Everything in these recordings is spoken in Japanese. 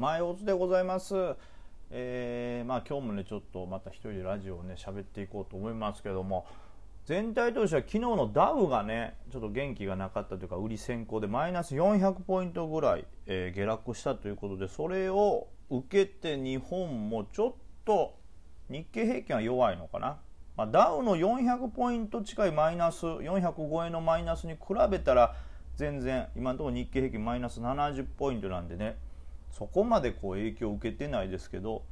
前オツでございます。えー、まあ今日もねちょっとまた一人でラジオをね喋っていこうと思いますけども全体としては昨日のダウがねちょっと元気がなかったというか売り先行でマイナス400ポイントぐらい、えー、下落したということでそれを受けて日本もちょっと日経平均は弱いのかな、まあ、ダウの400ポイント近いマイナス405円のマイナスに比べたら全然今のところ日経平均マイナス70ポイントなんでねそこまでこう影響を受けてないですけど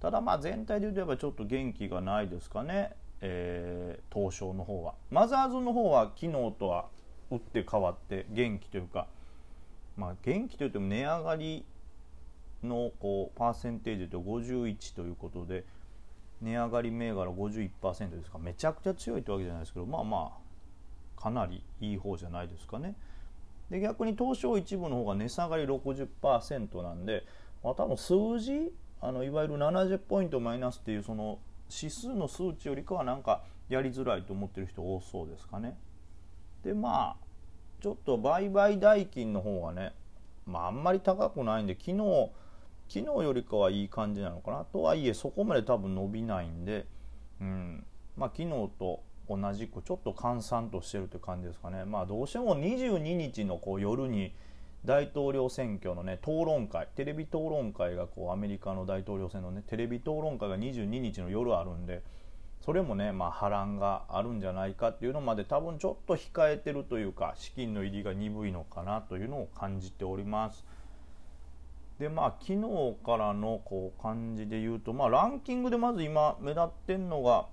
ただまあ全体で言えばちょっと元気がないですかね、えー、東証の方は。マザーズの方は昨日とは打って変わって元気というかまあ元気といっても値上がりのこうパーセンテージと51ということで値上がり銘柄51%ですか。めちゃくちゃ強いってわけじゃないですけどまあまあかなりいい方じゃないですかね。で逆に東証一部の方が値下がり60%なんで、まあ、多分数字あのいわゆる70ポイントマイナスっていうその指数の数値よりかはなんかやりづらいと思ってる人多そうですかね。でまあちょっと売買代金の方がね、まあ、あんまり高くないんで昨日昨日よりかはいい感じなのかなとはいえそこまで多分伸びないんで、うんまあ、昨日と同じくちょっと閑散としてるという感じですかね、まあ、どうしても22日のこう夜に大統領選挙の、ね、討論会テレビ討論会がこうアメリカの大統領選の、ね、テレビ討論会が22日の夜あるんでそれもね、まあ、波乱があるんじゃないかっていうのまで多分ちょっと控えてるというか資金の入りが鈍いのかなというのを感じております。でまあ昨日からのこう感じで言うと、まあ、ランキングでまず今目立ってんのが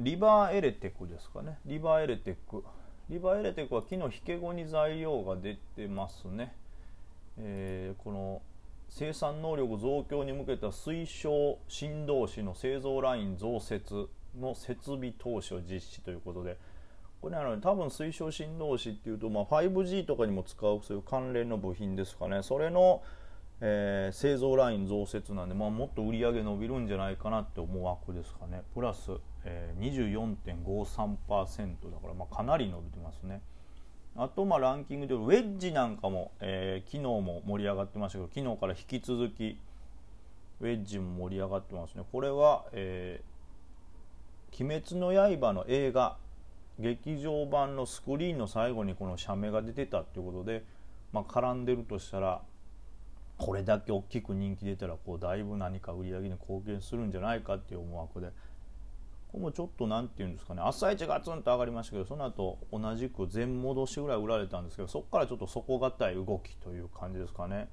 リバーエレテックですかね。リバーエレテク。リバーエレテクは木の引け後に材料が出てますね。えー、この生産能力増強に向けた推奨振動子の製造ライン増設の設備投資を実施ということで、これあの多分推奨振動子っていうと、まあ、5G とかにも使うそういう関連の部品ですかね。それのえー、製造ライン増設なんで、まあ、もっと売り上げ伸びるんじゃないかなって思惑ですかねプラス、えー、24.53%だから、まあ、かなり伸びてますね。あとまあランキングでウェッジなんかも、えー、昨日も盛り上がってましたけど昨日から引き続きウェッジも盛り上がってますね。これは、えー、鬼滅の刃」の映画劇場版のスクリーンの最後にこの社名が出てたっていうことで、まあ、絡んでるとしたらこれだけ大きく人気出たらこうだいぶ何か売り上げに貢献するんじゃないかっていう思惑でこれもちょっと何て言うんですかね朝一ガツンと上がりましたけどその後同じく全戻しぐらい売られたんですけどそこからちょっと底堅い動きという感じですかね。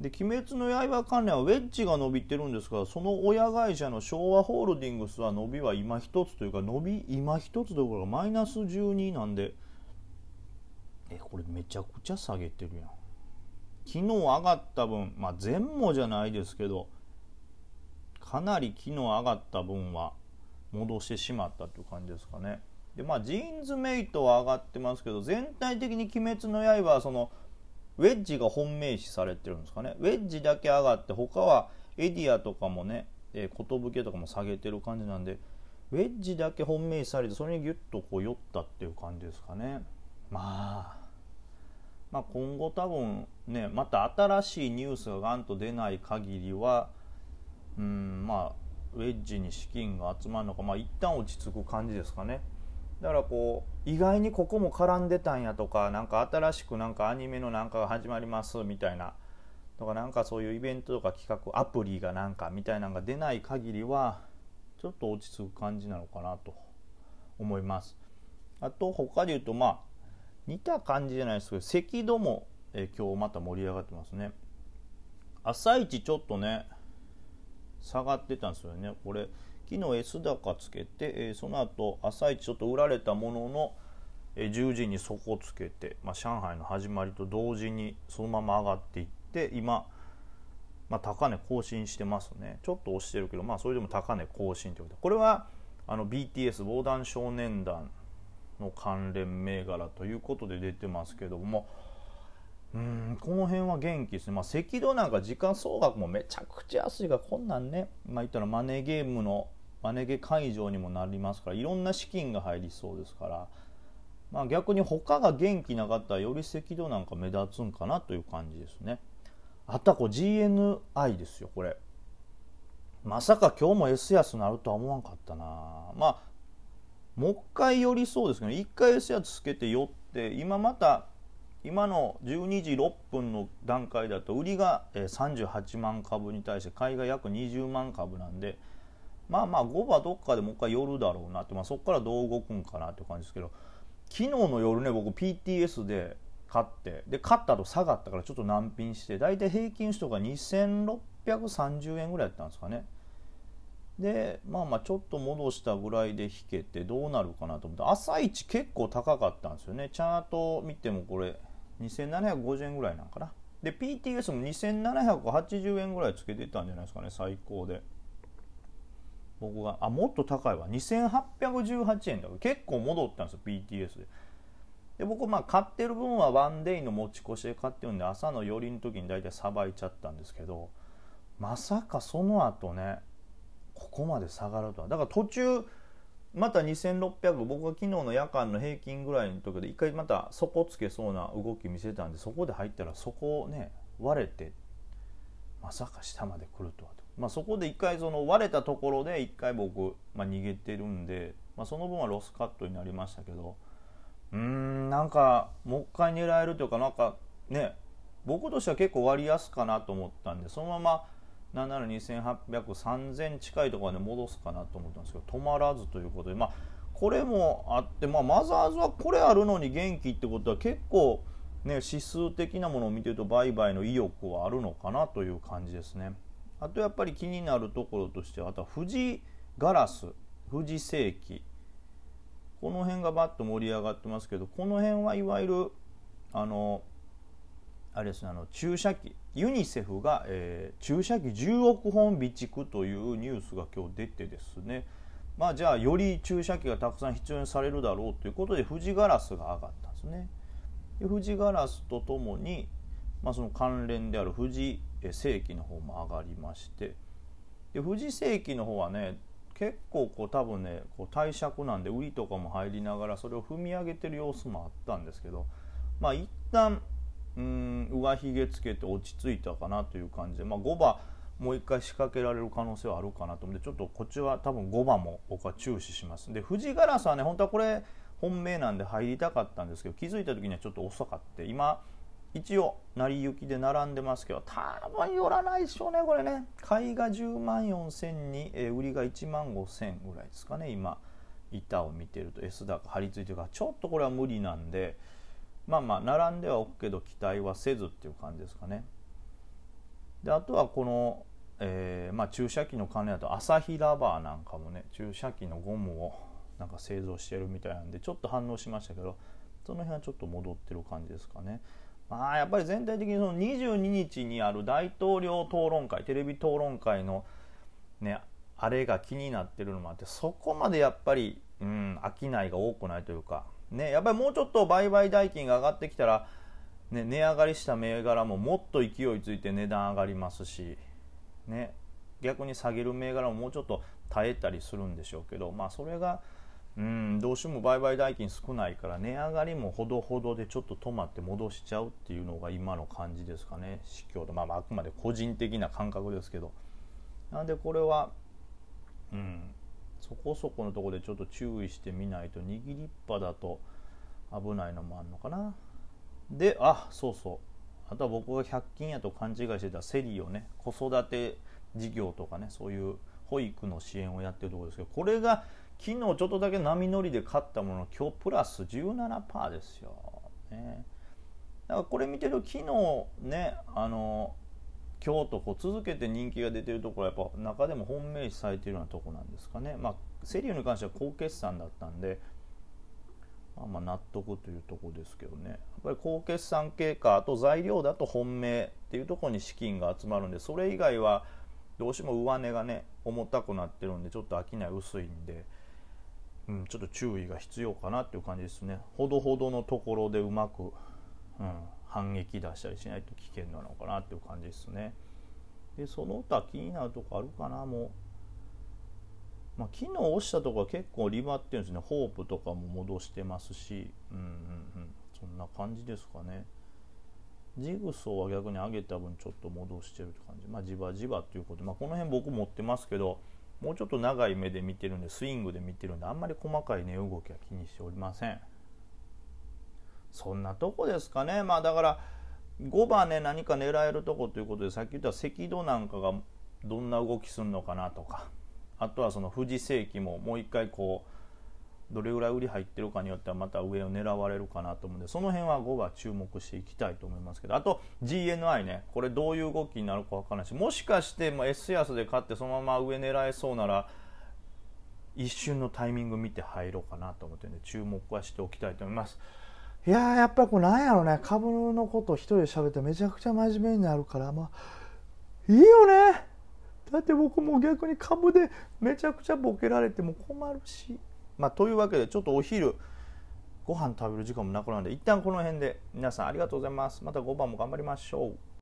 で「鬼滅の刃」関連はウェッジが伸びてるんですがその親会社の昭和ホールディングスは伸びは今一つというか伸び今一つどころかマイナス12なんでえこれめちゃくちゃ下げてるやん。昨日上がった分、まあ、全もじゃないですけどかなり昨日上がった分は戻してしまったという感じですかね。でまあ、ジーンズメイトは上がってますけど全体的に「鬼滅の刃」はそのウェッジが本命視されてるんですかねウェッジだけ上がって他はエディアとかもね寿、えー、とかも下げてる感じなんでウェッジだけ本命視されてそれにギュッとこう寄ったっていう感じですかねまあまあ、今後多分ねまた新しいニュースがガンと出ない限りはうんまあウェッジに資金が集まるのかまあ一旦落ち着く感じですかね。だからこう意外にここも絡んでたんやとかなんか新しくなんかアニメのなんかが始まりますみたいな。とかなんかそういうイベントとか企画アプリがなんかみたいなのが出ない限りはちょっと落ち着く感じなのかなと思います。あと他で言うとまあ似た感じじゃないですけど赤道も、え、今日また盛り上がってますね。朝一ちょっとね下がってたんですよね。これ昨日 S 高つけて、えー、その後朝一ちょっと売られたものの、えー、10時に底つけて、まあ、上海の始まりと同時にそのまま上がっていって今、まあ、高値更新してますね。ちょっと押してるけど、まあ、それでも高値更新ということで。これはあの BTS 防弾少年団の関連銘柄ということで出てますけどもうんこの辺は元気ですね、まあ、赤道なんか時間総額もめちゃくちゃ安いがこんなんね、まあ、言ったらマネーゲームのマネゲ会場にもなりますからいろんな資金が入りそうですから、まあ、逆に他が元気なかったらより赤道なんか目立つんかなという感じですね。あとはこう GNI ですよこれ。まさか今日も S 安なるとは思わんかったな。まあもう一回寄りそうですけど一回 S 安つけて寄って今また今の12時6分の段階だと売りが38万株に対して買いが約20万株なんでまあまあ5はどっかでもう一回寄るだろうなって、まあ、そこからどう動くんかなって感じですけど昨日の夜ね僕 PTS で買ってで買った後下がったからちょっと難品して大体平均とか2630円ぐらいやったんですかね。でまあまあちょっと戻したぐらいで引けてどうなるかなと思って朝一結構高かったんですよね。チャート見てもこれ2750円ぐらいなんかな。で PTS も2780円ぐらいつけてたんじゃないですかね最高で。僕があもっと高いわ。2818円だから結構戻ったんですよ PTS で。で僕まあ買ってる分はワンデイの持ち越しで買ってるんで朝の寄りの時に大体さばいちゃったんですけどまさかその後ねここまで下がるとは。だから途中また2600僕が昨日の夜間の平均ぐらいの時で一回また底つけそうな動き見せたんでそこで入ったらそこをね割れてまさか下まで来るとはと、まあ、そこで一回その割れたところで一回僕、まあ、逃げてるんで、まあ、その分はロスカットになりましたけどうーんなんかもう一回狙えるというかなんかね僕としては結構割安かなと思ったんでそのままなんなら2800、3000近いところまで戻すかなと思ったんですけど止まらずということで。まあこれもあって、まあ、マザーズはこれあるのに元気ってことは結構ね指数的なものを見てると売買の意欲はあるのかなという感じですね。あとやっぱり気になるところとしてはあとは富士ガラス富士世紀この辺がバッと盛り上がってますけどこの辺はいわゆるあのあれですねあの注射器。ユニセフが、えー、注射器10億本備蓄というニュースが今日出てですね。まあじゃあより注射器がたくさん必要にされるだろうということで富士ガラスが上がったんですね。で富士ガラスとともに、まあ、その関連である富士世紀の方も上がりまして。で富士世紀の方はね結構こう多分ねこう貸借なんで売りとかも入りながらそれを踏み上げてる様子もあったんですけどまあ一旦うん。上髭つけて落ち着いたかなという感じ。で、まあ、5番もう一回仕掛けられる可能性はあるかなと。思ってちょっとこっちは多分5番も僕は注視します。で富士ガラスはね本当はこれ本命なんで入りたかったんですけど気づいた時にはちょっと遅かって今一応成り行きで並んでますけど多分寄らないでしょうねこれね。買いが10万4000に、えー、売りが1万5000ぐらいですかね今板を見てると。S 高張り付いてるからちょっとこれは無理なんでまあまあ並んではおくけど期待はせずっていう感じですかねであとはこの、えーまあ、注射器の関連だと朝日ラバーなんかもね注射器のゴムをなんか製造してるみたいなんでちょっと反応しましたけどその辺はちょっと戻ってる感じですかね。まあ、やっぱり全体的にその22日にある大統領討論会テレビ討論会の、ね、あれが気になってるのもあってそこまでやっぱり、うん、商いが多くないというかね、やっぱりもうちょっと売買代金が上がってきたら、ね、値上がりした銘柄ももっと勢いついて値段上がりますし、ね、逆に下げる銘柄ももうちょっと耐えたりするんでしょうけど、まあ、それがうんどうしても売買代金少ないから値上がりもほどほどでちょっと止まって戻しちゃうっていうのが今の感じですかね、市況で、まあ、あくまで個人的な感覚ですけど。なんでこれは、うん、そこそこのとこでちょっと注意してみないと握りっぱだと危ないのもあるのかな。であそうそう。あとは僕が100均やと勘違いしてたセリをね子育て事業とかねそういう保育の支援をやってるところですけどこれが昨日ちょっとだけ波乗りで買ったもの今日プラス17%ですよ、ね、だからこれ見てる昨日ねあの京都こう続けて人気が出てるところはやっぱ中でも本命視されてるようなとこなんですかね、まあ、セリウに関しては高決算だったんで、まあ、まあ納得というとこですけどね。やっぱり高決算経過あと材料だと本命っていうところに資金が集まるんでそれ以外はどうしても上値がね重たくなってるんでちょっと商い薄いんで、うん、ちょっと注意が必要かなっていう感じですね。ほどほどのところでうまく、うん、反撃出したりしないと危険なのかなっていう感じですね。でその他気になるとこあるかなもう、まあ、昨日押したとこは結構リバってるんですね。ホープとかも戻してますし。うんうんうん。そんな感じですかね。ジグソーは逆に上げた分ちょっと戻してるって感じ。まあじわじわということで、まあ、この辺僕持ってますけどもうちょっと長い目で見てるんでスイングで見てるんであんまり細かい値動きは気にしておりません。そんなとこですかね。まあだから5番ね何か狙えるとこということでさっき言った赤道なんかがどんな動きするのかなとかあとはその富士世紀ももう一回こうどれぐらい売り入ってるかによってはまた上を狙われるかなと思うんでその辺は5は注目していきたいと思いますけどあと GNI ねこれどういう動きになるか分からないしもしかしてま S 安で買ってそのまま上狙えそうなら一瞬のタイミング見て入ろうかなと思ってね注目はしておきたいと思います。いややっぱりこれなんやろね。株のこと一人で喋ってめちゃくちゃ真面目になるからまあいいよね。だって僕も逆に株でめちゃくちゃボケられても困るし。まあ、というわけでちょっとお昼ご飯食べる時間もなくなるので一旦この辺で。皆さんありがとうございます。また5番も頑張りましょう。